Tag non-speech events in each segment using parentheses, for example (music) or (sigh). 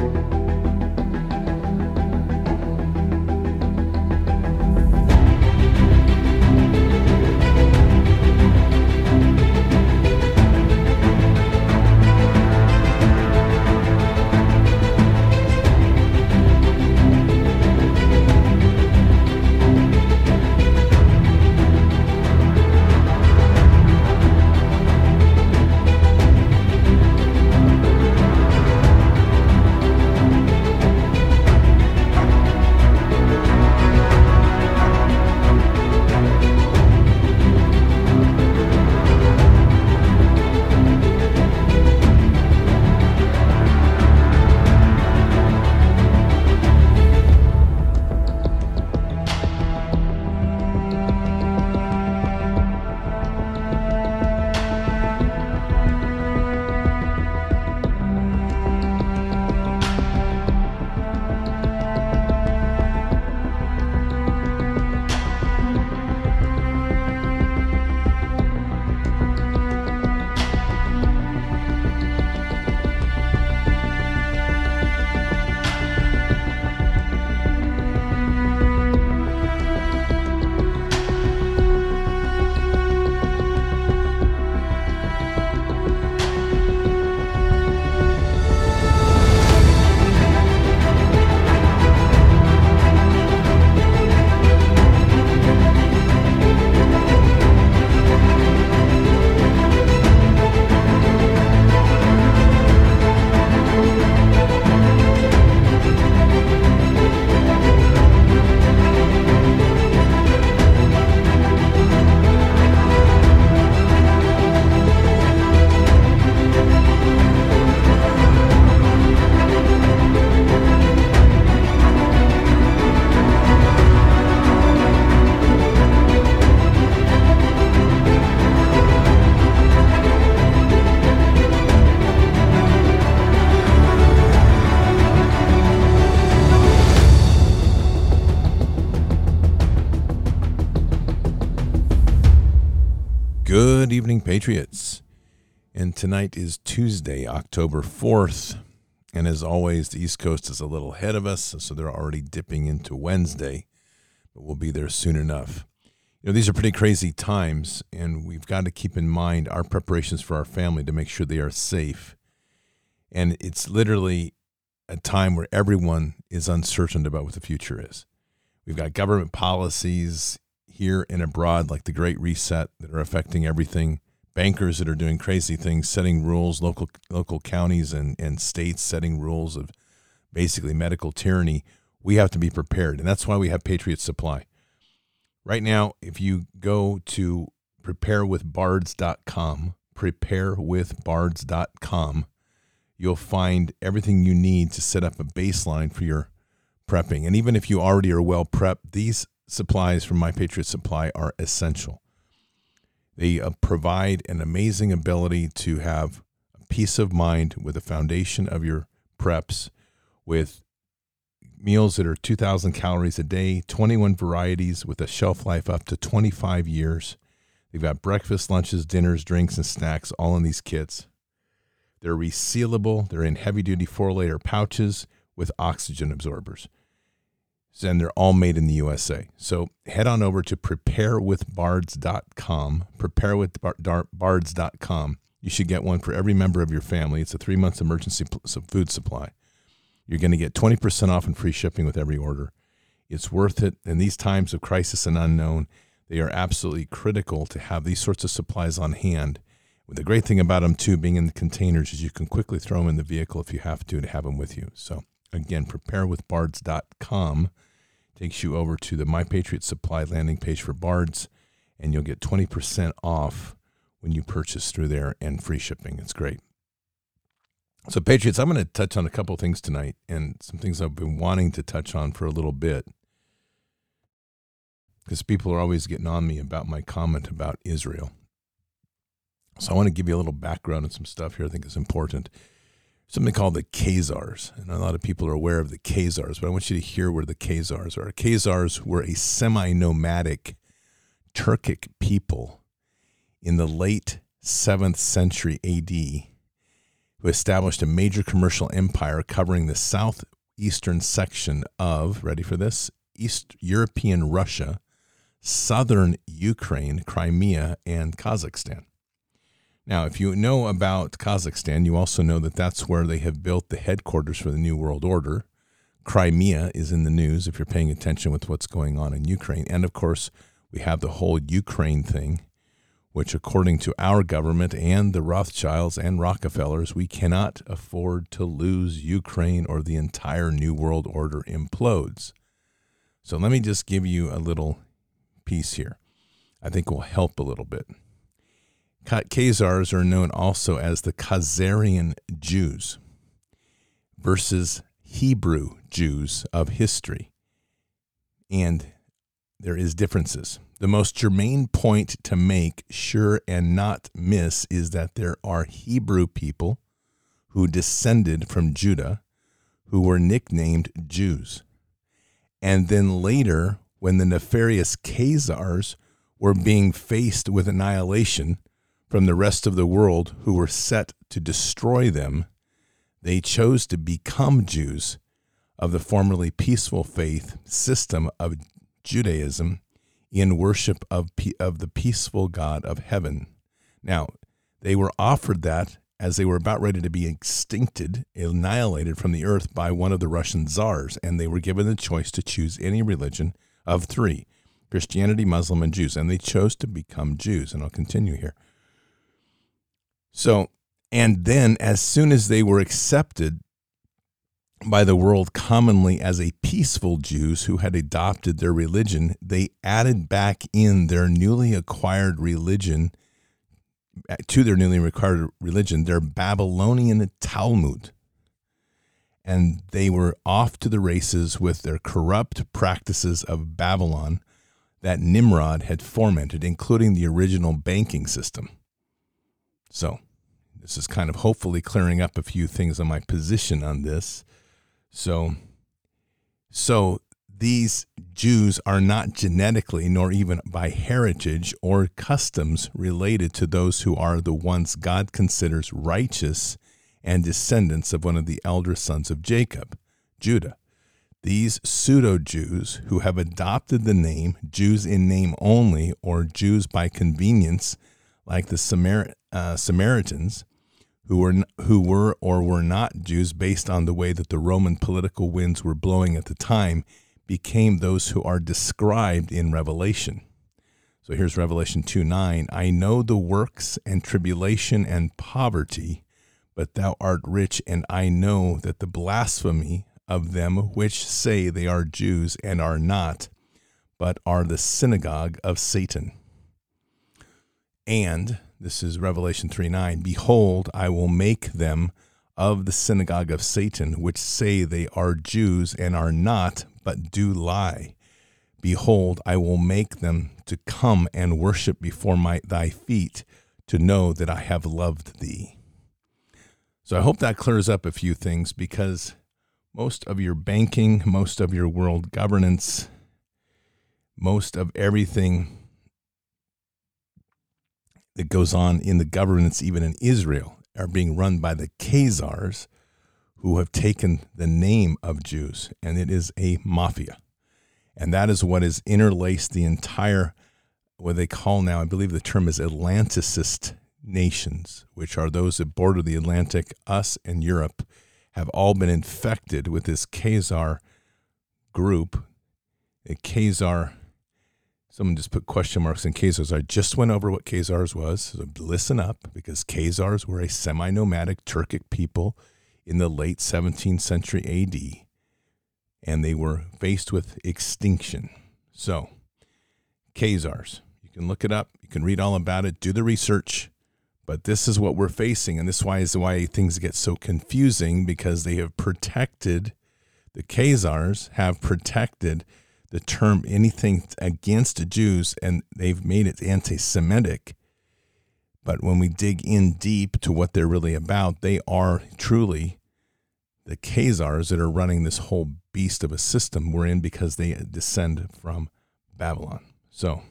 Good Patriots. And tonight is Tuesday, October 4th. And as always, the East Coast is a little ahead of us, so they're already dipping into Wednesday, but we'll be there soon enough. You know, these are pretty crazy times, and we've got to keep in mind our preparations for our family to make sure they are safe. And it's literally a time where everyone is uncertain about what the future is. We've got government policies, here and abroad, like the Great Reset, that are affecting everything. Bankers that are doing crazy things, setting rules, local local counties and, and states setting rules of basically medical tyranny. We have to be prepared. And that's why we have Patriot Supply. Right now, if you go to preparewithbards.com, preparewithbards.com, you'll find everything you need to set up a baseline for your prepping. And even if you already are well prepped, these supplies from My Patriot Supply are essential. They uh, provide an amazing ability to have peace of mind with the foundation of your preps with meals that are 2,000 calories a day, 21 varieties with a shelf life up to 25 years. They've got breakfast, lunches, dinners, drinks, and snacks all in these kits. They're resealable, they're in heavy duty four layer pouches with oxygen absorbers and they're all made in the USA. So head on over to preparewithbards.com, preparewithbards.com. You should get one for every member of your family. It's a three months emergency food supply. You're going to get 20% off and free shipping with every order. It's worth it. In these times of crisis and unknown, they are absolutely critical to have these sorts of supplies on hand. The great thing about them, too, being in the containers, is you can quickly throw them in the vehicle if you have to to have them with you. So, again, preparewithbards.com takes you over to the My Patriot Supply landing page for Bards, and you'll get 20% off when you purchase through there and free shipping. It's great. So, Patriots, I'm going to touch on a couple things tonight and some things I've been wanting to touch on for a little bit because people are always getting on me about my comment about Israel. So, I want to give you a little background and some stuff here I think is important something called the Khazars. And a lot of people are aware of the Khazars, but I want you to hear where the Khazars are. Khazars were a semi nomadic Turkic people in the late 7th century AD who established a major commercial empire covering the southeastern section of, ready for this, East European Russia, southern Ukraine, Crimea, and Kazakhstan. Now, if you know about Kazakhstan, you also know that that's where they have built the headquarters for the New World Order. Crimea is in the news if you're paying attention with what's going on in Ukraine. And of course, we have the whole Ukraine thing which, according to our government and the Rothschilds and Rockefellers, we cannot afford to lose Ukraine or the entire New World Order implodes. So let me just give you a little piece here. I think will help a little bit. Khazars are known also as the Khazarian Jews versus Hebrew Jews of history. And there is differences. The most germane point to make, sure and not miss, is that there are Hebrew people who descended from Judah who were nicknamed Jews. And then later, when the nefarious Khazars were being faced with annihilation from the rest of the world who were set to destroy them, they chose to become Jews of the formerly peaceful faith system of Judaism in worship of, of the peaceful God of heaven. Now, they were offered that as they were about ready to be extincted, annihilated from the earth by one of the Russian czars, and they were given the choice to choose any religion of three Christianity, Muslim, and Jews. And they chose to become Jews. And I'll continue here. So, and then as soon as they were accepted by the world commonly as a peaceful Jews who had adopted their religion, they added back in their newly acquired religion uh, to their newly acquired religion, their Babylonian Talmud. And they were off to the races with their corrupt practices of Babylon that Nimrod had fomented, including the original banking system. So, this is kind of hopefully clearing up a few things on my position on this. So, so these Jews are not genetically nor even by heritage or customs related to those who are the ones God considers righteous and descendants of one of the elder sons of Jacob, Judah. These pseudo Jews who have adopted the name Jews in name only or Jews by convenience, like the Samar- uh, Samaritans, who were who were or were not Jews based on the way that the Roman political winds were blowing at the time became those who are described in Revelation. So here's Revelation 2 9. I know the works and tribulation and poverty, but thou art rich, and I know that the blasphemy of them which say they are Jews and are not, but are the synagogue of Satan. And this is Revelation 3 9. Behold, I will make them of the synagogue of Satan, which say they are Jews and are not, but do lie. Behold, I will make them to come and worship before my, thy feet, to know that I have loved thee. So I hope that clears up a few things because most of your banking, most of your world governance, most of everything that goes on in the governments, even in Israel, are being run by the Khazars, who have taken the name of Jews, and it is a mafia. And that is what has interlaced the entire, what they call now, I believe the term is Atlanticist nations, which are those that border the Atlantic, us and Europe, have all been infected with this Khazar group, a Khazar Someone just put question marks in Khazars. I just went over what Khazars was. So listen up because Khazars were a semi nomadic Turkic people in the late 17th century AD, and they were faced with extinction. So, Khazars, you can look it up, you can read all about it, do the research, but this is what we're facing, and this is why things get so confusing because they have protected the Khazars have protected the term anything against the Jews and they've made it anti Semitic. But when we dig in deep to what they're really about, they are truly the Khazars that are running this whole beast of a system we're in because they descend from Babylon. So,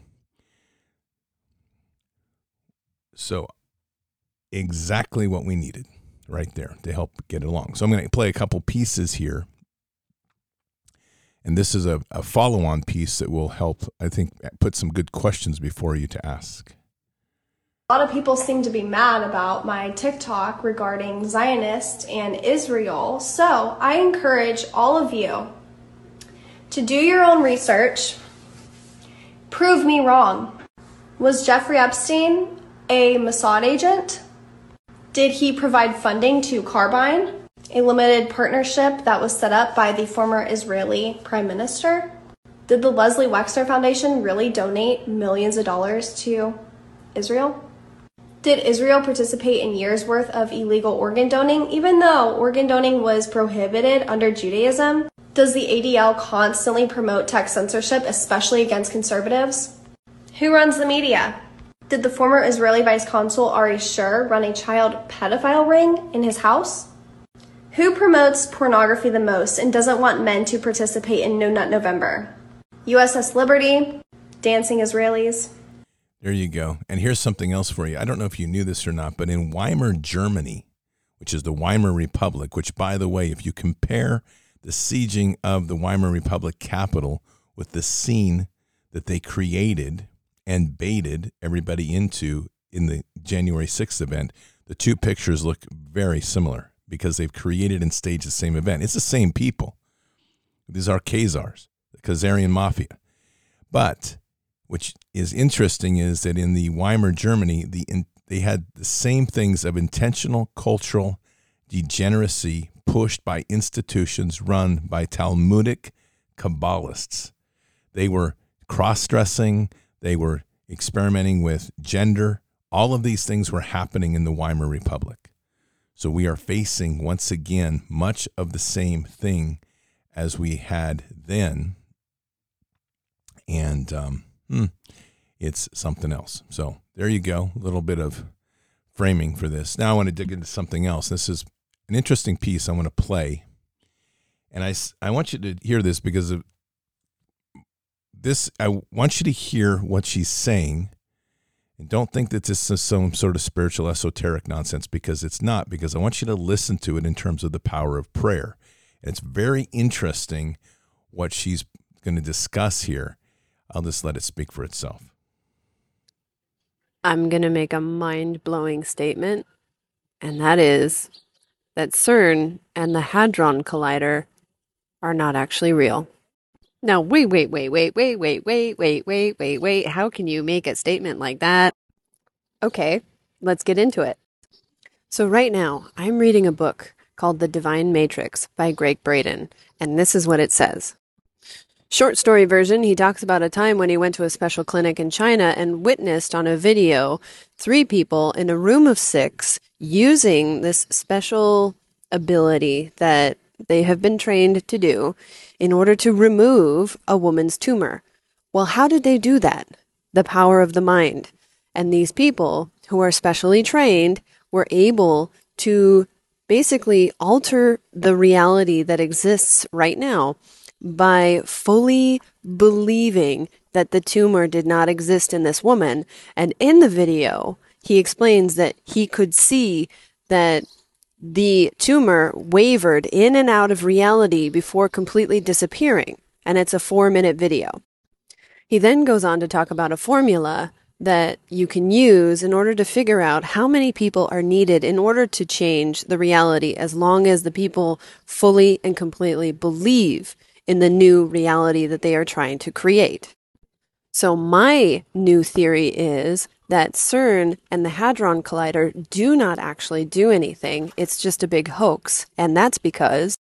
so exactly what we needed, right there to help get it along. So I'm going to play a couple pieces here. And this is a, a follow on piece that will help, I think, put some good questions before you to ask. A lot of people seem to be mad about my TikTok regarding Zionists and Israel. So I encourage all of you to do your own research. Prove me wrong. Was Jeffrey Epstein a Mossad agent? Did he provide funding to Carbyne, a limited partnership that was set up by the former Israeli prime minister? Did the Leslie Wexner Foundation really donate millions of dollars to Israel? Did Israel participate in years worth of illegal organ donating, even though organ donating was prohibited under Judaism? Does the ADL constantly promote tech censorship, especially against conservatives? Who runs the media? Did the former Israeli vice consul Arie Scher run a child pedophile ring in his house? Who promotes pornography the most and doesn't want men to participate in No Nut November? USS Liberty, Dancing Israelis, there you go. And here's something else for you. I don't know if you knew this or not, but in Weimar, Germany, which is the Weimar Republic, which, by the way, if you compare the sieging of the Weimar Republic capital with the scene that they created and baited everybody into in the January 6th event, the two pictures look very similar because they've created and staged the same event. It's the same people. These are Khazars, the Khazarian mafia. But which is interesting is that in the Weimar Germany, the in, they had the same things of intentional cultural degeneracy pushed by institutions run by Talmudic Kabbalists. They were cross dressing, they were experimenting with gender. All of these things were happening in the Weimar Republic. So we are facing once again much of the same thing as we had then. And um, hmm, it's something else. So there you go, a little bit of framing for this. Now I want to dig into something else. This is an interesting piece I want to play. And I, I want you to hear this because of this. I want you to hear what she's saying. And don't think that this is some sort of spiritual esoteric nonsense because it's not, because I want you to listen to it in terms of the power of prayer. And it's very interesting what she's going to discuss here I'll just let it speak for itself. I'm going to make a mind blowing statement, and that is that CERN and the Hadron Collider are not actually real. Now, wait, wait, wait, wait, wait, wait, wait, wait, wait, wait, wait. How can you make a statement like that? Okay, let's get into it. So, right now, I'm reading a book called The Divine Matrix by Gregg Braden, and this is what it says. Short story version, he talks about a time when he went to a special clinic in China and witnessed on a video three people in a room of six using this special ability that they have been trained to do in order to remove a woman's tumor. Well, how did they do that? The power of the mind. And these people who are specially trained were able to basically alter the reality that exists right now by fully believing that the tumor did not exist in this woman. And in the video, he explains that he could see that the tumor wavered in and out of reality before completely disappearing. And it's a four minute video. He then goes on to talk about a formula that you can use in order to figure out how many people are needed in order to change the reality as long as the people fully and completely believe in the new reality that they are trying to create. So, my new theory is that CERN and the Hadron Collider do not actually do anything. It's just a big hoax. And that's because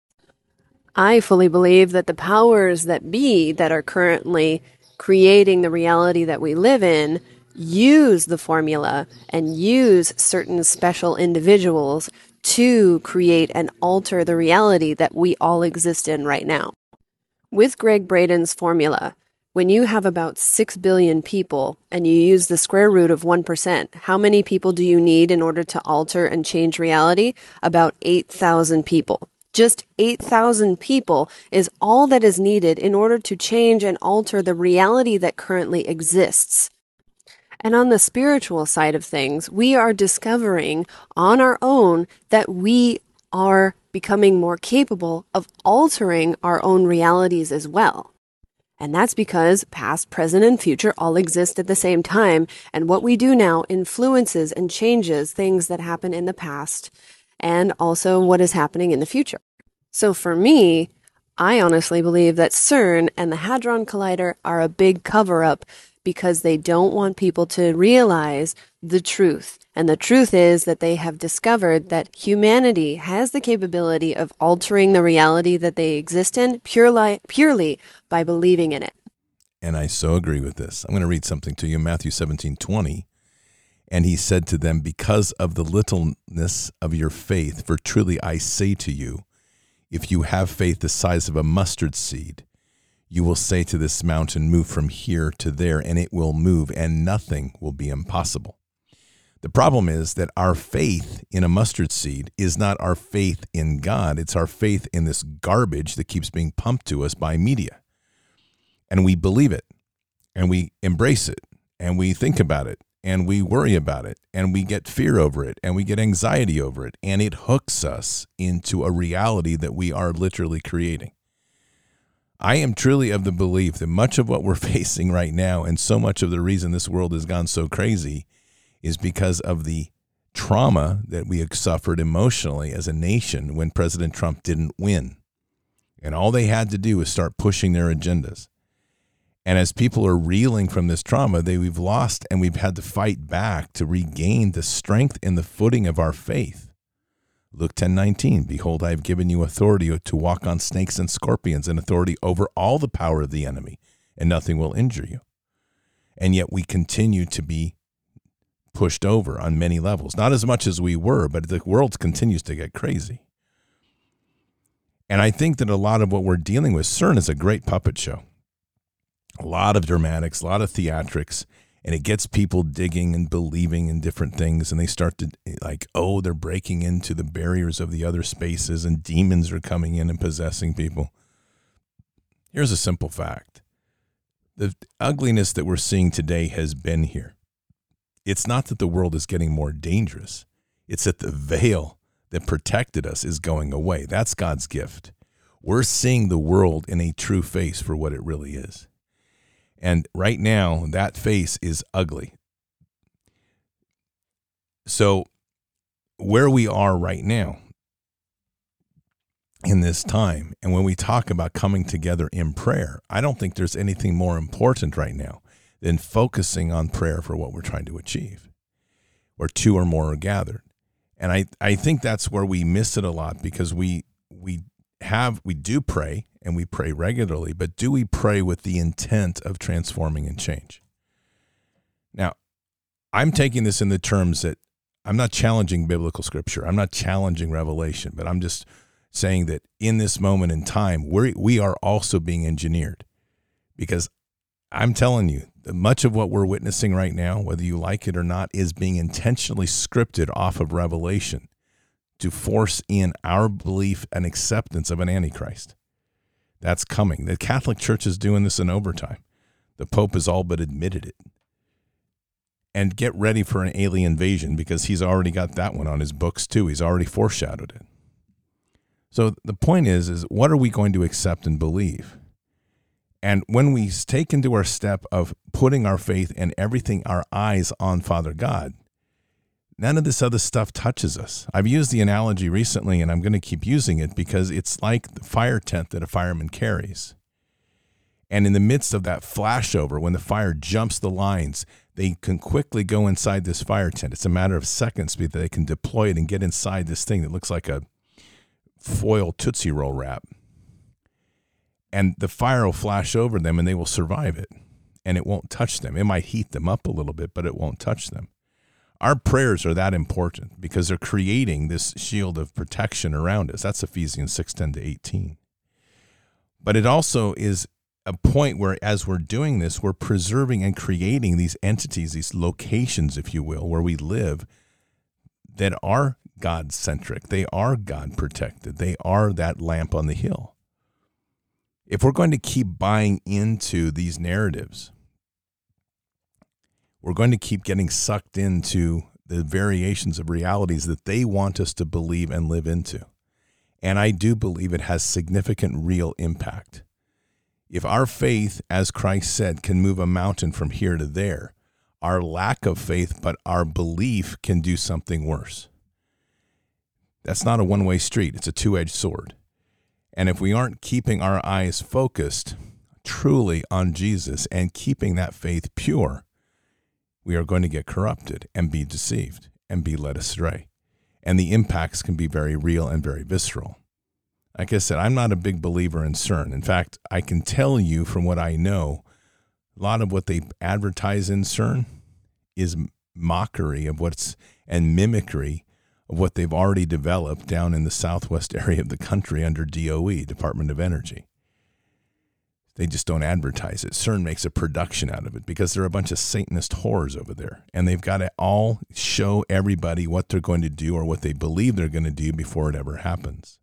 I fully believe that the powers that be that are currently creating the reality that we live in use the formula and use certain special individuals to create and alter the reality that we all exist in right now. With Gregg Braden's formula, when you have about 6 billion people and you use the square root of 1%, how many people do you need in order to alter and change reality? About 8,000 people. Just 8,000 people is all that is needed in order to change and alter the reality that currently exists. And on the spiritual side of things, we are discovering on our own that we are becoming more capable of altering our own realities as well. And that's because past, present, and future all exist at the same time. And what we do now influences and changes things that happen in the past and also what is happening in the future. So for me, I honestly believe that CERN and the Hadron Collider are a big cover up because they don't want people to realize the truth. And the truth is that they have discovered that humanity has the capability of altering the reality that they exist in purely, purely by believing in it. And I so agree with this. I'm going to read something to you, Matthew 17 20. And he said to them, Because of the littleness of your faith, for truly I say to you, if you have faith the size of a mustard seed, you will say to this mountain, Move from here to there, and it will move, and nothing will be impossible. The problem is that our faith in a mustard seed is not our faith in God. It's our faith in this garbage that keeps being pumped to us by media. And we believe it, and we embrace it, and we think about it, and we worry about it, and we get fear over it, and we get anxiety over it, and it hooks us into a reality that we are literally creating. I am truly of the belief that much of what we're (laughs) facing right now, and so much of the reason this world has gone so crazy, is because of the trauma that we suffered emotionally as a nation when President Trump didn't win. And all they had to do was start pushing their agendas. And as people are reeling from this trauma, they we've lost and we've had to fight back to regain the strength and the footing of our faith. Luke 10:19 Behold I have given you authority to walk on snakes and scorpions and authority over all the power of the enemy and nothing will injure you. And yet we continue to be pushed over on many levels. Not as much as we were, but the world continues to get crazy. And I think that a lot of what we're dealing with, CERN is a great puppet show. A lot of dramatics, a lot of theatrics, and it gets people digging and believing in different things. And they start to, like, oh, they're breaking into the barriers of the other spaces, and demons are coming in and possessing people. Here's a simple fact the ugliness that we're seeing today has been here. It's not that the world is getting more dangerous, it's that the veil that protected us is going away. That's God's gift. We're seeing the world in a true face for what it really is. And right now, that face is ugly. So, where we are right now in this time, and when we talk about coming together in prayer, I don't think there's anything more important right now than focusing on prayer for what we're trying to achieve, where two or more are gathered. And I, I think that's where we miss it a lot because we we have we do pray and we pray regularly, but do we pray with the intent of transforming and change? Now, I'm taking this in the terms that I'm not challenging biblical scripture. I'm not challenging revelation, but I'm just saying that in this moment in time, we we are also being engineered because I'm telling you, much of what we're witnessing right now, whether you like it or not, is being intentionally scripted off of revelation to force in our belief and acceptance of an antichrist. That's coming. The Catholic Church is doing this in overtime. The Pope has all but admitted it. And get ready for an alien invasion because he's already got that one on his books too. He's already foreshadowed it. So the point is is what are we going to accept and believe? And when we take into our step of putting our faith and everything, our eyes on Father God, none of this other stuff touches us. I've used the analogy recently, and I'm going to keep using it because it's like the fire tent that a fireman carries. And in the midst of that flashover, when the fire jumps the lines, they can quickly go inside this fire tent. It's a matter of seconds that they can deploy it and get inside this thing that looks like a foil Tootsie Roll wrap and the fire will flash over them and they will survive it and it won't touch them. It might heat them up a little bit, but it won't touch them. Our prayers are that important because they're creating this shield of protection around us. That's Ephesians 6 10 to 18. But it also is a point where, as we're doing this, we're preserving and creating these entities, these locations, if you will, where we live that are God centric. They are God protected. They are that lamp on the hill if we're going to keep buying into these narratives, we're going to keep getting sucked into the variations of realities that they want us to believe and live into. And I do believe it has significant real impact. If our faith, as Christ said, can move a mountain from here to there, our lack of faith, but our belief can do something worse. That's not a one way street, it's a two edged sword. And if we aren't keeping our eyes focused truly on Jesus and keeping that faith pure, we are going to get corrupted and be deceived and be led astray. And the impacts can be very real and very visceral. Like I said, I'm not a big believer in CERN. In fact, I can tell you from what I know, a lot of what they advertise in CERN is mockery of what's and mimicry of what they've already developed down in the southwest (laughs) area of the country under DOE, Department of Energy. They just don't advertise it. CERN makes a production out of it because they're a bunch of Satanist whores over there. And they've got to all show everybody what they're going to do or what they believe they're going to do before it ever happens.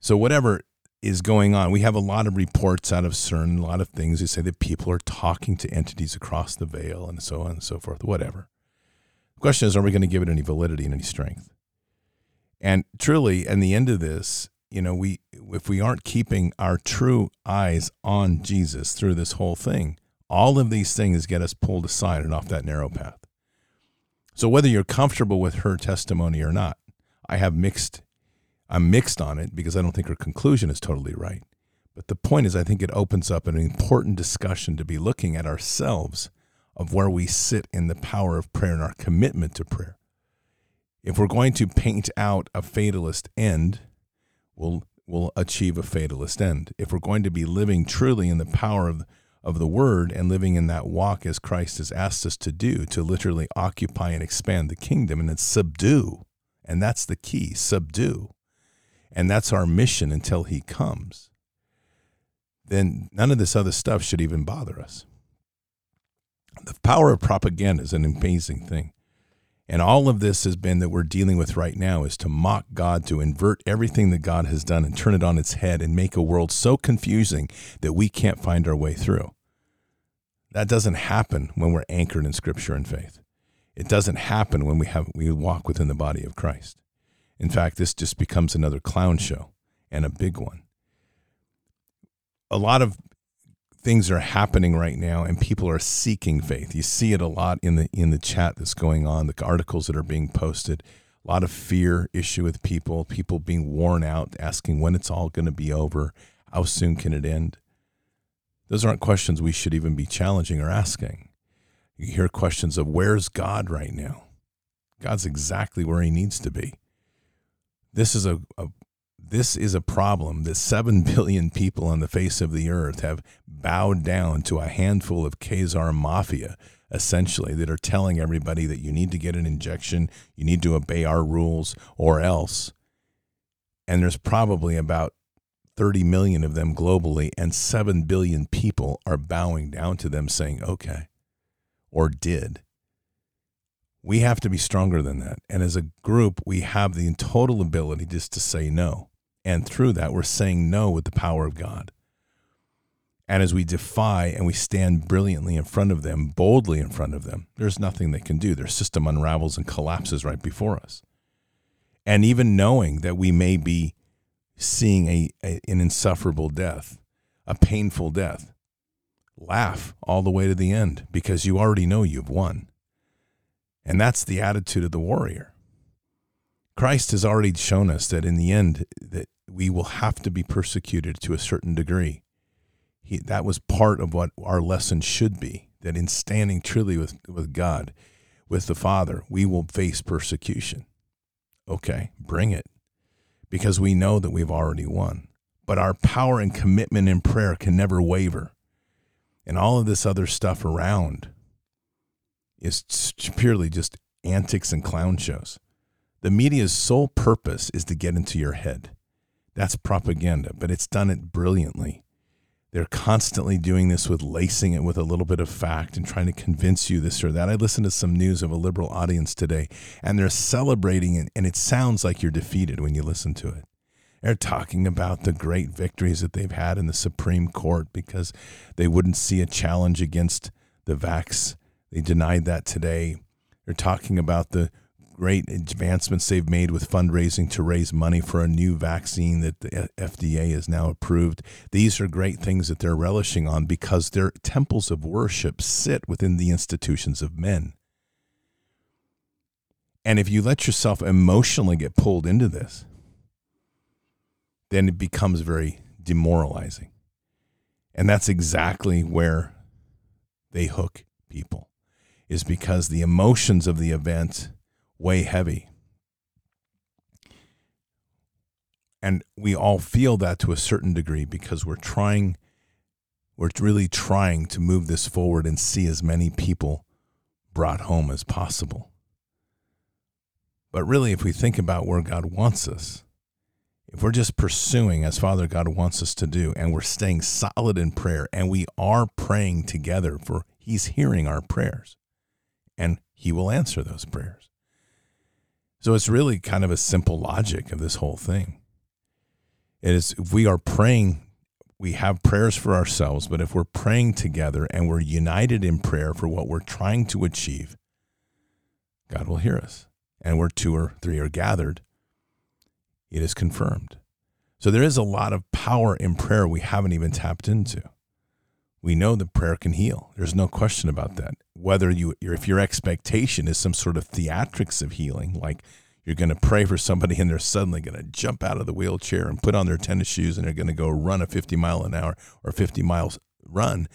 So, whatever is going on, we have a lot of reports out of CERN, a lot of things. They say that people are talking to entities across the veil and so on and so forth, whatever. The question is, are we going to give it any validity and any strength? And truly, in the end of this, you know, we if we aren't keeping our true eyes on Jesus through this whole thing, all of these things get us pulled aside and off that narrow path. So whether you're comfortable with her testimony or not, I have mixed I'm mixed on it because I don't think her conclusion is totally right. But the point is I think it opens up an important discussion to be looking at ourselves of where we sit in the power of prayer and our commitment to prayer. If we're going to paint out a fatalist end, we'll, we'll achieve a fatalist end. If we're going to be living truly in the power of, of the word and living in that walk as Christ has asked us to do, to literally occupy and expand the kingdom and then subdue. And that's the key subdue. And that's our mission until he comes. Then none of this other stuff should even bother us. The power of propaganda is an amazing thing. And all of this has been that we're dealing with right now is to mock God, to invert everything that God has done and turn it on its head and make a world so confusing that we can't find our way through. That doesn't happen when we're anchored in scripture and faith. It doesn't happen when we have we walk within the body of Christ. In fact, this just becomes another clown show and a big one. A lot of things are happening right now and people are seeking faith. You see it a lot in the in the chat that's going on, the articles that are being posted. A lot of fear issue with people, people being worn out, asking when it's all going to be over, how soon can it end? Those aren't questions we should even be challenging or asking. You hear questions of where's God right now? God's exactly where he needs to be. This is a, a this is a problem that 7 (laughs) billion people on the face of the earth have bowed down to a handful of Khazar mafia, essentially, that are telling everybody that you need to get an injection, you need to obey our rules, or else. And there's probably about 30 million of them globally, and 7 billion people are bowing down to them saying, okay, or did we have to be stronger than that. And as a group, we have the total ability just to say no. And through that, we're saying no with the power of God. And as we defy and we stand brilliantly in front of them, boldly in front of them, there's nothing they can do. Their system unravels and collapses right before us. And even knowing that we may be seeing a, a, an insufferable death, a painful death, laugh all the way to the end because you already know you've won. And that's the attitude of the warrior. Christ has already shown us that in the end that we will have to be persecuted to a certain degree. He, that was part of what our lesson should be that in standing truly with, with God, with the Father, we will face persecution. Okay, bring it because we know that we've already won. But our power and commitment in prayer can never waver. And all of this other stuff around is purely just antics and clown shows. The media's sole purpose is to get into your head. That's propaganda, but it's done it brilliantly. They're constantly doing this with lacing it with a little bit of fact and trying to convince you this or that. I listened to some news of a liberal audience today, and they're celebrating it, and it sounds like you're defeated when you listen to it. They're talking about the great victories that they've had in the Supreme Court because they wouldn't see a challenge against the vax They denied that today. They're talking about the great advancements they've made with fundraising to raise money for a new vaccine that the FDA has now approved. These are great things that they're relishing on because their temples of worship sit within the institutions of men. And if you let yourself emotionally get pulled into this, then it becomes very demoralizing. And that's exactly where they hook people, is because the emotions of the event weigh heavy. And we all feel that to a certain degree because we're trying, we're really trying to move this forward and see as many people brought home as possible. But really, if we think about where God wants us, if we're just pursuing as Father God wants us to do, and we're staying solid in prayer, and we are praying together, for He's hearing our prayers, and He will answer those prayers. So it's really kind of a simple logic of this whole thing. It is if we are praying, we have prayers for ourselves, but if we're praying together and we're united in prayer for what we're trying to achieve, God will hear us. And where two or three are gathered, it is confirmed. So there is a lot of power in prayer we haven't even tapped into. We know that prayer can heal. There's no question about that. Whether you if your expectation is some sort of theatrics of healing, like you're going to pray for somebody and they're suddenly going to jump out of the wheelchair and put on their tennis shoes and they're going to go run a 50 mile an hour or 50 miles run,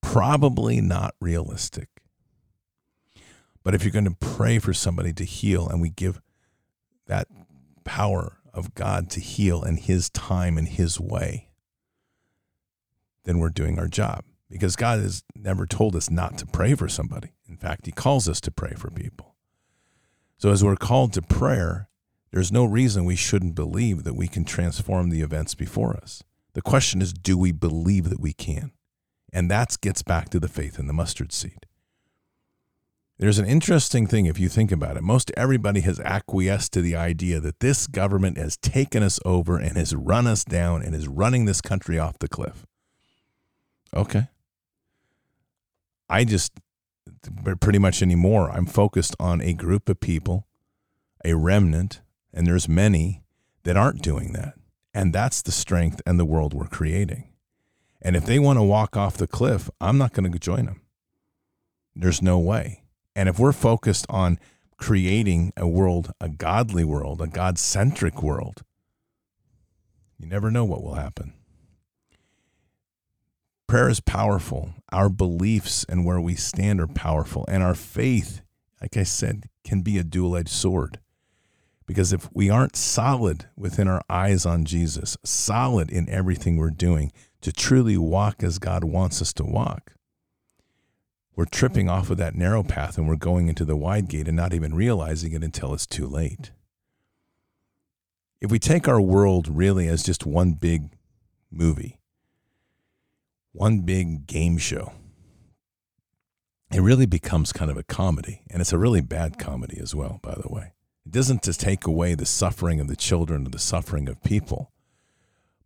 probably not realistic. But if you're going to pray for somebody to heal and we give that power of God to heal in His time and His way, then we're doing our job. Because God has never told us not to pray for somebody. In fact, He calls us to pray for people. So as we're called to prayer, there's no reason we shouldn't believe that we can transform the events before us. The question is, do we believe that we can? And that gets back to the faith in the mustard seed. There's an interesting thing if you think about it. Most everybody has acquiesced to the idea that this government has taken us over and has run us down and is running this country off the cliff. Okay. I just pretty much anymore, I'm focused on a group of people, a remnant, and there's many that aren't doing that. And that's the strength and the world we're creating. And if they want to walk off the cliff, I'm not going to join them. There's no way. And if we're focused on creating a world, a godly world, a God centric world, you never know what will happen. Prayer is powerful. Our beliefs and where we stand are powerful. And our faith, like I said, can be a dual edged sword. Because if we aren't solid within our eyes on Jesus, solid in everything we're doing to truly walk as God wants us to walk, we're tripping off of that narrow path and we're going into the wide gate and not even realizing it until it's too late. If we take our world really as just one big movie, one big game show, it really becomes kind of a comedy. And it's a really bad comedy as well, by the way. It doesn't just take away the suffering of the children or the suffering of people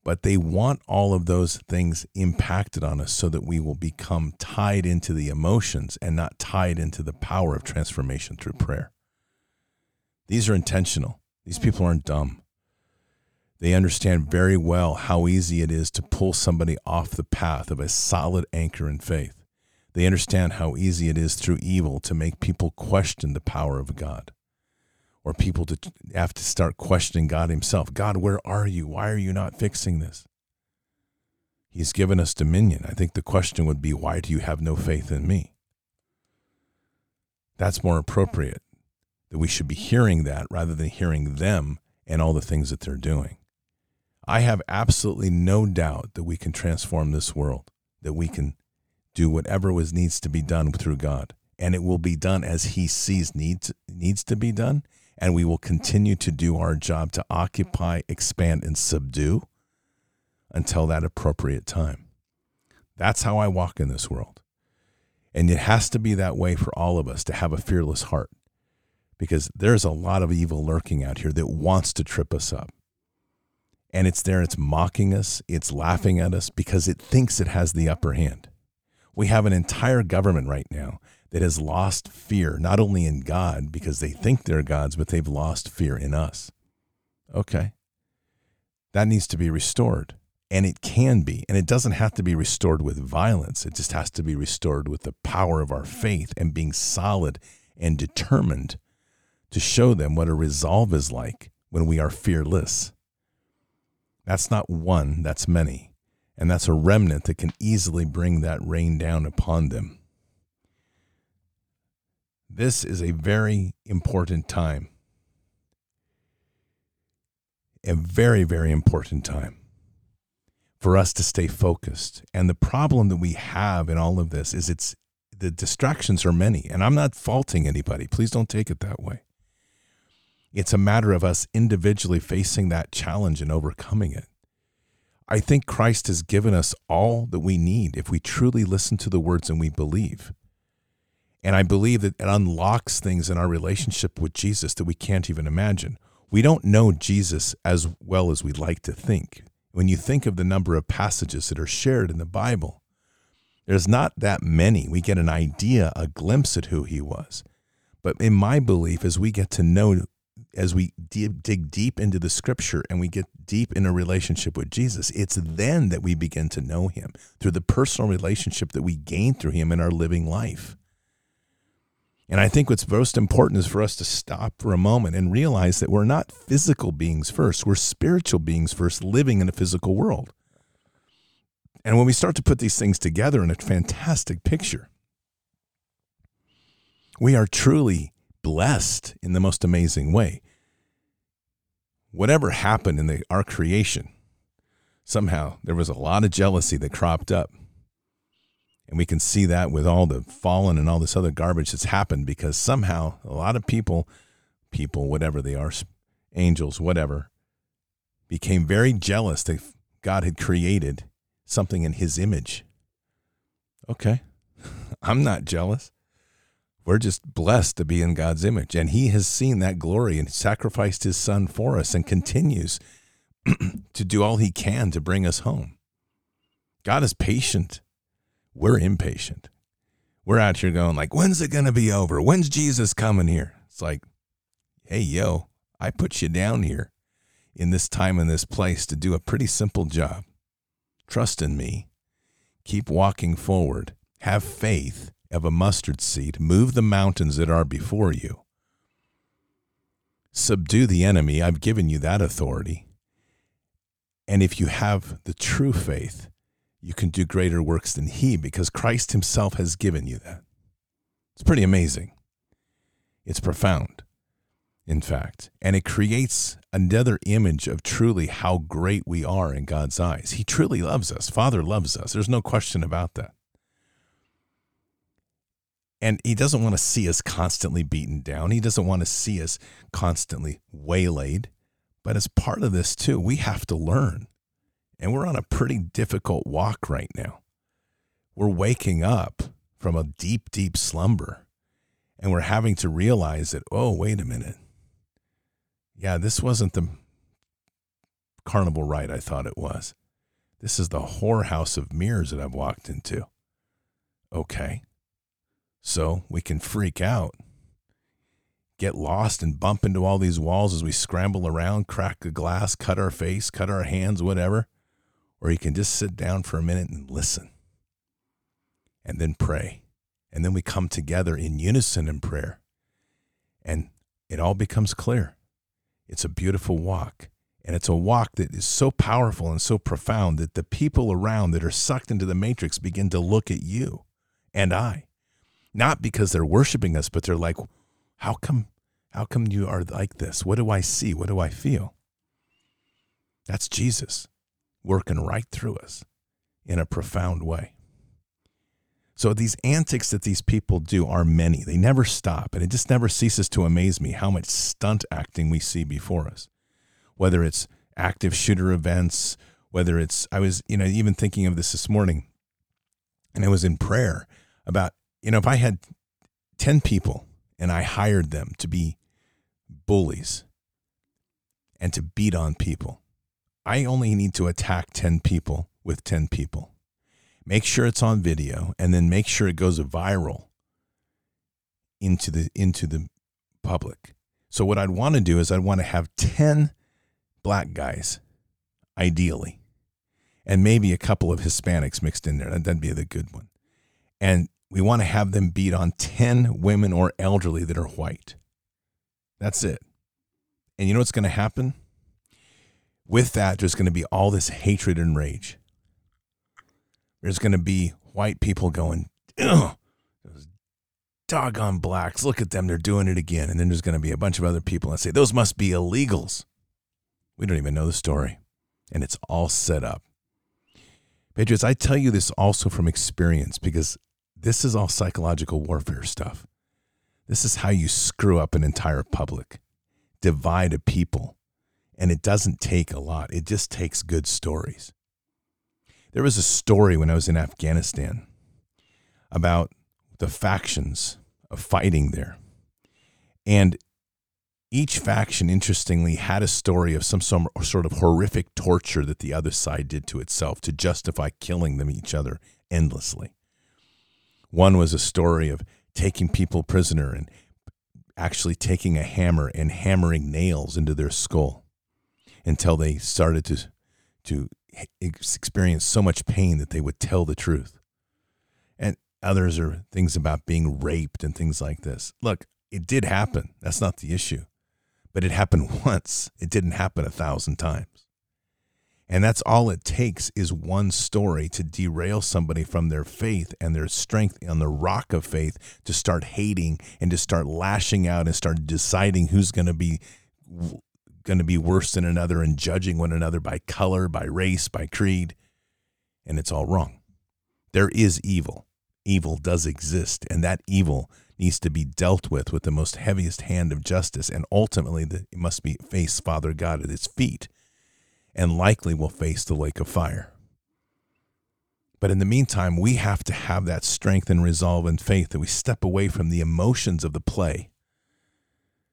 but they want all of those things impacted on us so that we will become tied into the emotions and not tied into the power of transformation through prayer. These are intentional. These mm. people aren't dumb. They understand very well how easy it is to pull somebody off the path of a solid anchor in faith. They understand how easy it is through evil to make people question the power of God or people to have to start questioning God Himself. God, where are you? Why are you not fixing this? He's given us dominion. I think the question would be, why do you have no faith in me? That's more appropriate. That we should be hearing that rather than hearing them and all the things that they're doing. I have absolutely no doubt that we can transform this world, that we can do whatever was needs to be done through God, and it will be done as He sees needs needs to be done, and we will continue to do our job to occupy, expand, and subdue until that appropriate time. That's how I walk in this world. And it has to be that way for all of us to have a fearless heart because there's a lot of evil lurking out here that wants to trip us up. And it's there, it's mocking us, it's laughing at us because it thinks it has the upper hand. We have an entire government right now that has lost fear, not only in God because they think they're gods, but they've lost fear in us. Okay. That needs to be restored. And it can be. And it doesn't have to be restored with violence. It just has to be restored with the power of our faith and being solid and determined to show them what a resolve is like when we are fearless. That's not one, that's many. And that's a remnant that can easily bring that rain down upon them. This is a very important time. A very, very important time for us to stay focused. And the problem that we have in all of this is it's the distractions are many. And I'm not faulting anybody. Please don't take it that way. It's a matter of us individually facing that challenge and overcoming it. I think Christ has given us all that we need if we truly listen to the words and we believe. And I believe that it unlocks things in our relationship with Jesus that we can't even imagine. We don't know Jesus as well as we'd like to think. When you think of the number of passages that are shared in the Bible, there's not that many. We get an idea, a glimpse at who he was. But in my belief, as we get to know, as we dig deep into the scripture and we get deep in a relationship with Jesus, it's then that we begin to know him through the personal relationship that we gain through him in our living life. And I think what's most important is for us to stop for a moment and realize that we're not physical beings first, we're spiritual beings first, living in a physical world. And when we start to put these things together in a fantastic picture, we are truly blessed in the most amazing way. Whatever happened in the, our creation, somehow there was a lot of jealousy that cropped up. And we can see that with all the fallen and all this other garbage that's happened because somehow a lot of people, people, whatever they are, angels, whatever, became very jealous that God had created something in his image. Okay. (laughs) I'm not jealous. We're just blessed to be in God's image. And he has seen that glory and sacrificed his son for us and continues (clears throat) to do all he can to bring us home. God is patient we're impatient. We're out here going like, when's it going to be over? When's Jesus coming here? It's like, hey, yo, I put you down here in this time and this place to do a pretty simple job. Trust in me. Keep walking forward. Have faith of a mustard seed. Move the mountains that are before you. Subdue the enemy. I've given you that authority. And if you have the true faith, you can do greater works than he because Christ himself has given you that. It's pretty amazing. It's profound, in fact, and it creates another image of truly how great we are in God's eyes. He truly loves us. Father loves us. There's no question about that. And he doesn't want to see us constantly beaten down. He doesn't want to see us constantly waylaid. But as part of this, too, we have to learn and we're on a pretty difficult walk right now. We're waking up from a deep, deep slumber. And we're having to realize that, oh, wait a minute. Yeah, this wasn't the carnival ride I thought it was. This is the whorehouse of mirrors that I've walked into. Okay. So we can freak out, get lost, and bump into all these walls as we scramble around, crack a glass, cut our face, cut our hands, whatever or you can just sit down for a minute and listen and then pray. And then we come together in unison in prayer and it all becomes clear. It's a beautiful walk. And it's a walk that is so powerful and so profound that the people around that are sucked into the matrix begin to look at you and I. Not because they're worshiping us, but they're like, how come how come you are like this? What do I see? What do I feel? That's Jesus working right through us in a profound way. So these antics that these people do are many. They never stop. And it just never ceases to amaze me how much stunt acting we see before us. Whether it's active shooter events, whether it's, I was, you know, even thinking of this this morning, and I was in prayer about, you know, if I had 10 people and I hired them to be bullies and to beat on people, I only need to attack 10 people with 10 people. Make sure it's on video and then make sure it goes viral into the into the public. So what I'd want to do is I'd want to have 10 black guys ideally and maybe a couple of Hispanics mixed in there. That'd be the good one. And we want to have them beat on 10 women or elderly that are white. That's it. And you know what's going to happen? With that, there's going to be all this hatred and rage. There's going to be white people going, those doggone blacks, look at them, they're doing it again. And then there's going to be a bunch of other people that say, those must be illegals. We don't even know the story. And it's all set up. Patriots, I tell you this also from experience because this is all psychological warfare stuff. This is how you screw up an entire public, divide a people. And it doesn't take a lot, it just takes good stories. There was a story when I was in Afghanistan about the factions of fighting there. And each faction, interestingly, had a story of some, sort of horrific torture that the other side did to itself to justify killing them each other endlessly. One was a story of taking people prisoner and actually taking a hammer and hammering nails into their skull until they started to to experience so much pain that they would tell the truth. And others are things about being raped and things like this. Look, it did happen. That's not the issue. But it happened (laughs) once. It didn't happen a thousand times. And that's all it takes is one story to derail somebody from their faith and their strength on the rock of faith to start hating and to start lashing out and start deciding who's going to be going to be worse than another and judging one another by color, by race, by creed. And it's all wrong. There is evil. Evil does exist, and that evil needs to be dealt with with the most heaviest hand of justice. And ultimately, the, it must be face Father God at its feet, and likely will face the lake of fire. But in the meantime, we have to have that strength and resolve and faith that we step away from the emotions of the play.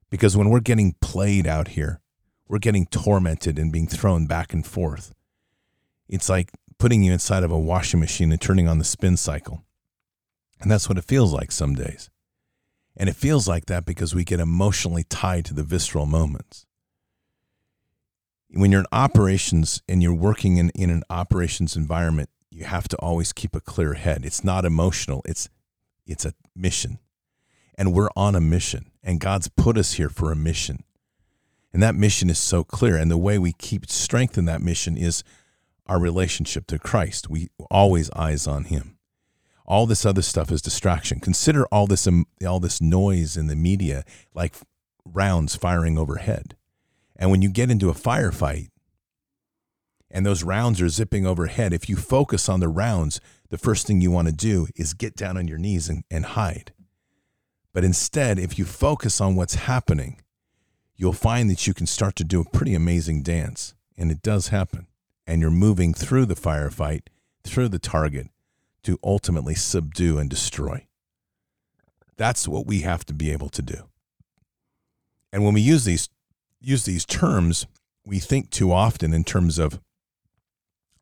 Because when we're getting played out here, we're getting tormented and being thrown back and forth. It's like putting you inside of a washing machine and turning on the spin cycle. And that's what it feels like some days. And it feels like that because we get emotionally tied to the visceral moments. When you're in operations and you're working in, in an operations environment, you have to always keep a clear head. It's not emotional, it's it's a mission. And we're on a mission. And God's put us here for a mission. And that mission is so clear. And the way we keep strength in that mission is our relationship to Christ. We always eyes on Him. All this other stuff is distraction. Consider all this um, all this noise in the media, like rounds firing overhead. And when you get into a firefight, and those rounds are zipping overhead, if you focus on the rounds, the first thing you want to do is get down on your knees and, and hide. But instead, if you focus on what's happening, you'll find that you can start to do a pretty amazing dance. And it does happen. And you're moving through the firefight, through the target to ultimately subdue and destroy. That's what we have to be able to do. And when we use these use these terms, we think too often in terms of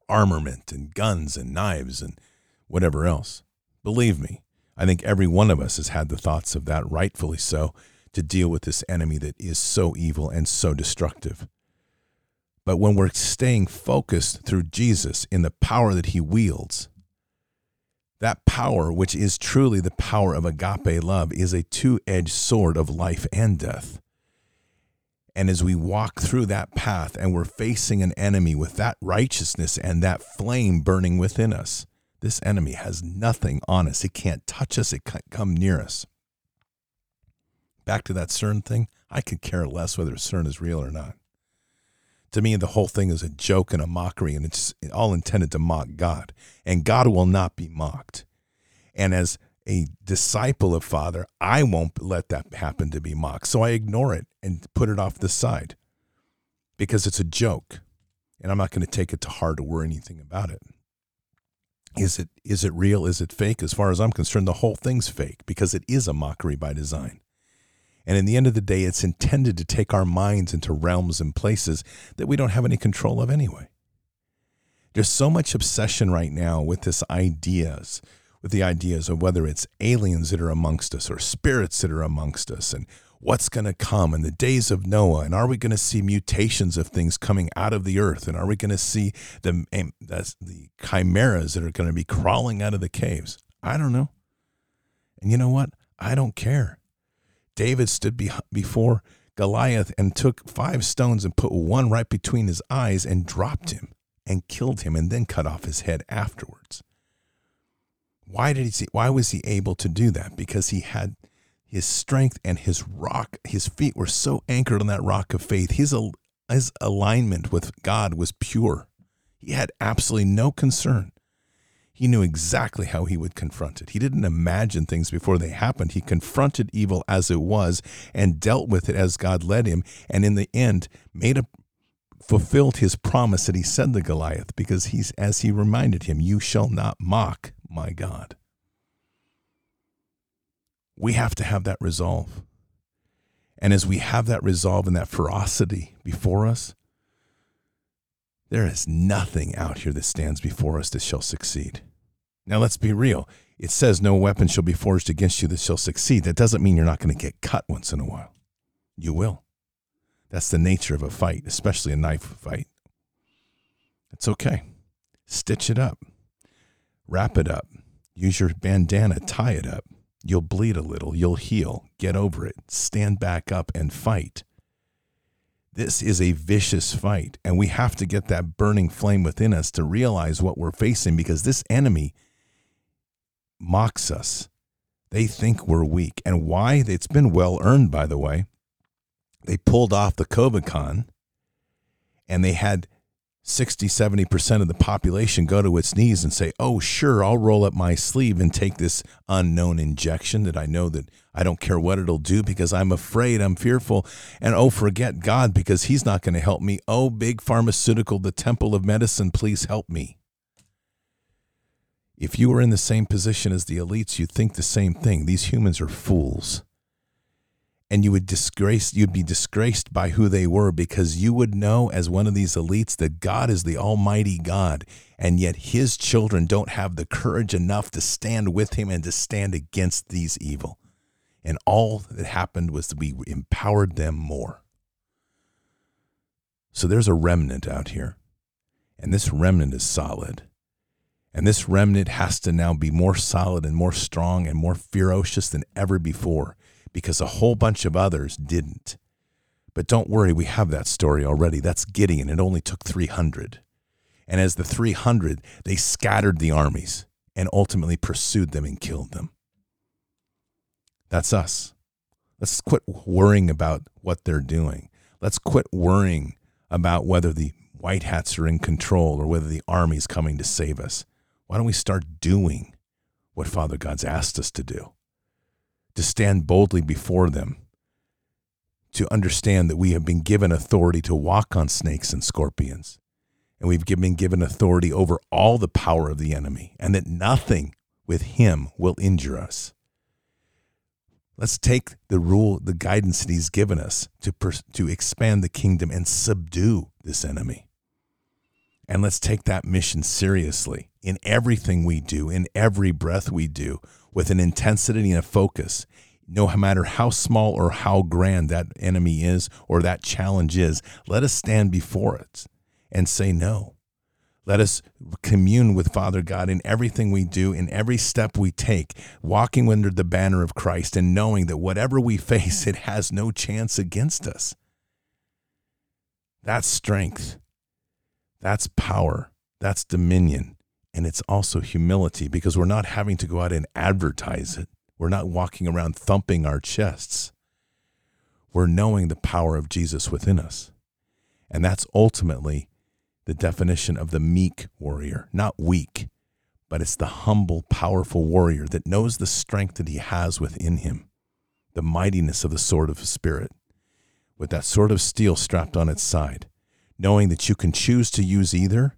armament and guns and knives and whatever else. Believe me, I think every one of us has had the thoughts of that, rightfully so, to deal with this enemy that is so evil and so destructive. But when we're staying focused through Jesus in the power that he wields, that power, which is truly the power of agape love, is a two edged sword of life and death. And as we walk through that path and we're facing an enemy with that righteousness and that flame burning within us, this enemy has nothing on us. It can't touch us, it can't come near us back to that CERN thing, I could care less whether CERN is real or not. To me, the whole thing is a joke and a mockery, and it's all intended to mock God. And God will not be mocked. And as a disciple of Father, I won't let that happen to be mocked. So I ignore it and put it off the side because it's a joke. And I'm not going to take it to heart or worry anything about it. Is it is it real? Is it fake? As far as I'm concerned, the whole thing's fake because it is a mockery by design. And in the end of the day, it's intended to take our minds into realms and places that we don't have any control of anyway. There's so much obsession right now with this ideas with the ideas of whether it's aliens that are amongst us or spirits that are amongst us and what's going to come in the days of Noah and are we going to see mutations of things coming out of the earth and are we going to see um, the the chimeras that are going to be crawling out of the caves? I don't know. And you know what? I don't care. David stood be- before Goliath and took five stones and put one right between his eyes and dropped him and killed him and then cut off his head afterwards why did he why was he able to do that? Because he had his strength and his rock, his feet were so anchored on that rock of faith. His his alignment with God was pure. He had absolutely no concern. He knew exactly how he would confront it. He didn't imagine things before they happened. He confronted evil as it was and dealt with it as God led him. And in the end, made a fulfilled his promise that he said to Goliath, because he's as he reminded him, You shall not mock my God. We have to have that resolve. And as we have that resolve and that ferocity before us, there is nothing out here that stands before us that shall succeed. Now, let's be real. It says, No weapon shall be forged against you that shall succeed. That doesn't mean you're not going to get cut once in a while. You will. That's the nature of a fight, especially a knife fight. It's okay. Stitch it up. Wrap it up. Use your bandana, tie it up. You'll bleed a little, you'll heal, get over it, stand back up and fight. This is a vicious fight, and we have to get that burning flame within us to realize what we're facing because this enemy mocks us. They think we're weak. And why? It's been well earned, by the way. They pulled off the COVID and they had 60, 70% of the population go to its knees and say, oh, sure, I'll roll up my sleeve and take this unknown injection that I know that I don't care what it'll do because I'm afraid, I'm fearful. And oh, forget God because he's not going to help me. Oh, big pharmaceutical, the temple of medicine, please help me. If you were in the same position as the elites, you'd think the same thing. These humans are fools and you would disgrace you'd be disgraced by who they were because you would know as one of these elites that God is the almighty God and yet his children don't have the courage enough to stand with him and to stand against these evil. And all that happened was that we empowered them more. So there's a remnant out here and this remnant is solid. And this remnant has to now be more solid and more strong and more ferocious than ever before because a whole bunch of others didn't. But don't worry, we have that story already. That's Gideon. It only took 300. And as the 300, they scattered the armies and ultimately pursued them and killed them. That's us. Let's quit worrying about what they're doing. Let's quit worrying about whether the white hats are in control or whether the army's coming to save us. Why don't we start doing what Father God's asked us to do? To stand boldly before them, to understand that we have been given authority to walk on snakes and scorpions, and we've been given authority over all the power of the enemy, and that nothing with him will injure us. Let's take the rule, the guidance that he's given us to, pers- to expand the kingdom and subdue this enemy. And let's take that mission seriously in everything we do, in every breath we do, with an intensity and a focus, no matter how small or how grand that enemy is or that challenge is, let us stand before it and say no. Let us commune with Father God in everything we do, in every step we take, walking under the banner of Christ and knowing that whatever we face, it has no chance against us. That's strength. That's power. That's dominion. And it's also humility because we're not having to go out and advertise it. We're not walking around thumping our chests. We're knowing the power of Jesus within us. And that's ultimately the definition of the meek warrior, not weak, but it's the humble, powerful warrior that knows the strength that he has within him, the mightiness of the sword of the Spirit, with that sword of steel strapped on its side, knowing that you can choose to use either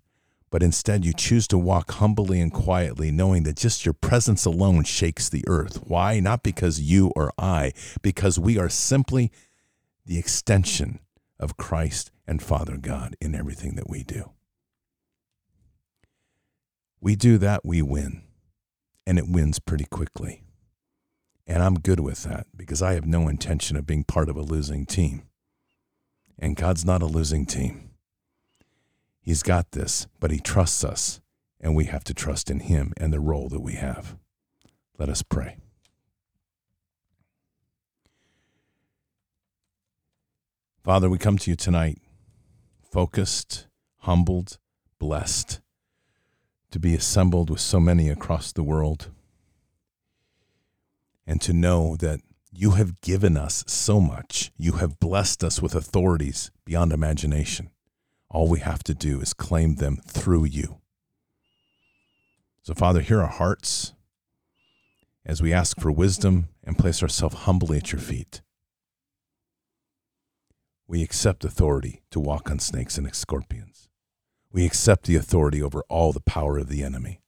but instead you choose to walk humbly and quietly, knowing that just your presence alone shakes the earth. Why? Not because you or I, because we are simply the extension of Christ and Father God in everything that we do. We do that, we win. and it wins pretty quickly. And I'm good with that because I have no intention of being part of a losing team. And God's not a losing team. He's got this, but He trusts us, and we have to trust in Him and the role that we have. Let us pray. Father, we come to you tonight focused, humbled, blessed to be assembled with so many across the world and to know that you have given us so much. You have blessed us with authorities beyond imagination. All we have to do is claim them through you. So, Father, hear our hearts as we ask for wisdom and place ourselves humbly at your feet. We accept authority to walk on snakes and scorpions. We accept the authority over all the power of the enemy.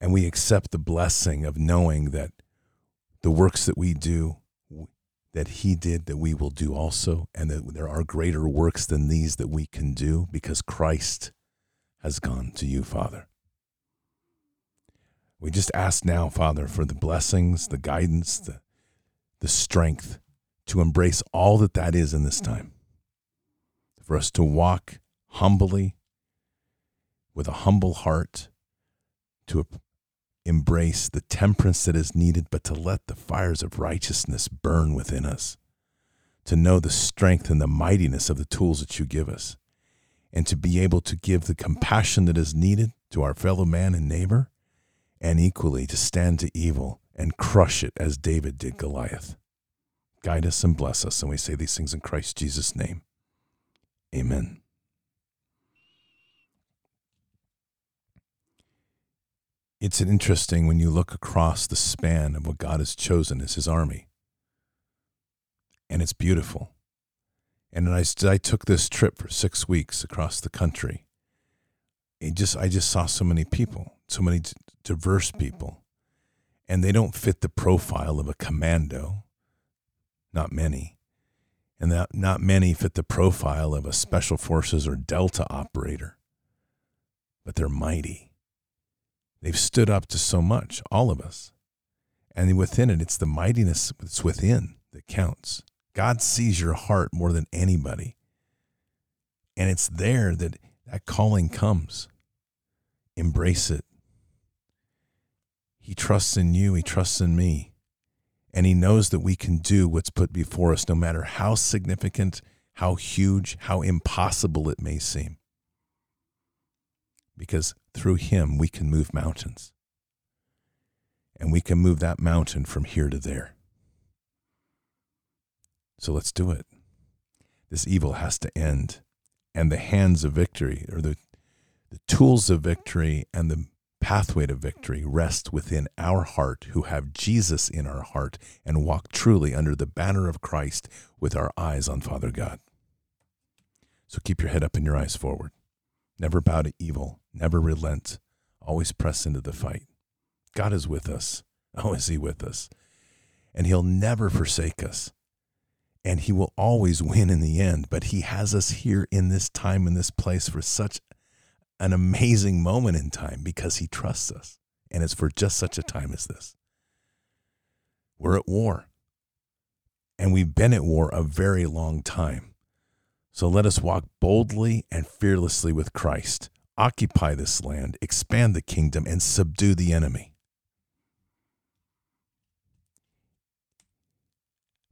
And we accept the blessing of knowing that the works that we do, that He did, that we will do also, and that there are greater works than these that we can do because Christ has gone to you, Father. We just ask now, Father, for the blessings, the guidance, the, the strength to embrace all that that is in this time. For us to walk humbly, with a humble heart, to embrace the temperance that is needed, but to let the fires of righteousness burn within us, to know the strength and the mightiness of the tools that you give us, and to be able to give the compassion that is needed to our fellow man and neighbor, and equally to stand to evil and crush it as David did Goliath. Guide us and bless us, and we say these things in Christ Jesus' name. Amen. It's interesting when you look across the span of what God has chosen as his army. And it's beautiful. And I, I took this trip for six weeks across the country. It just I just saw so many people, so many diverse people, and they don't fit the profile of a commando. Not many, and that not many fit the profile of a special forces or Delta operator. But they're mighty They've stood up to so much, all of us. And within it, it's the mightiness that's within that counts. God sees your heart more than anybody. And it's there that that calling comes. Embrace it. He trusts in you, He trusts in me. And He knows that we can do what's put before us, no matter how significant, how huge, how impossible it may seem because through him we can move mountains. And we can move that mountain from here to there. So let's do it. This evil has to end. And the hands of victory, or the, the tools of victory and the pathway to victory, rest within our heart who have Jesus in our heart and walk truly under the banner of Christ with our eyes on Father God. So keep your head up and your eyes forward. Never bow to evil never relent, always press into the fight. God is with us. (laughs) Oh, is He with us? And He'll never forsake us. And He will always win in the end. But He has us here in this time, in this place, for such an amazing moment in time because He trusts us. And it's for just such a time as this. We're at war. And we've been at war a very long time. So let us walk boldly and fearlessly with Christ occupy this land, expand the kingdom, and subdue the enemy.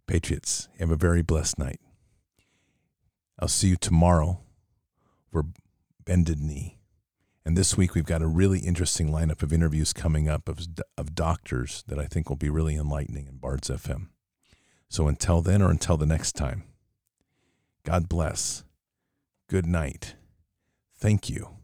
Patriots, have a very blessed night. I'll see you tomorrow for Bended Knee. And this week we've got a really interesting lineup of interviews coming up of, of doctors that I think will be really enlightening in Bards FM. So until then or until the next time, God bless. Good night. Thank you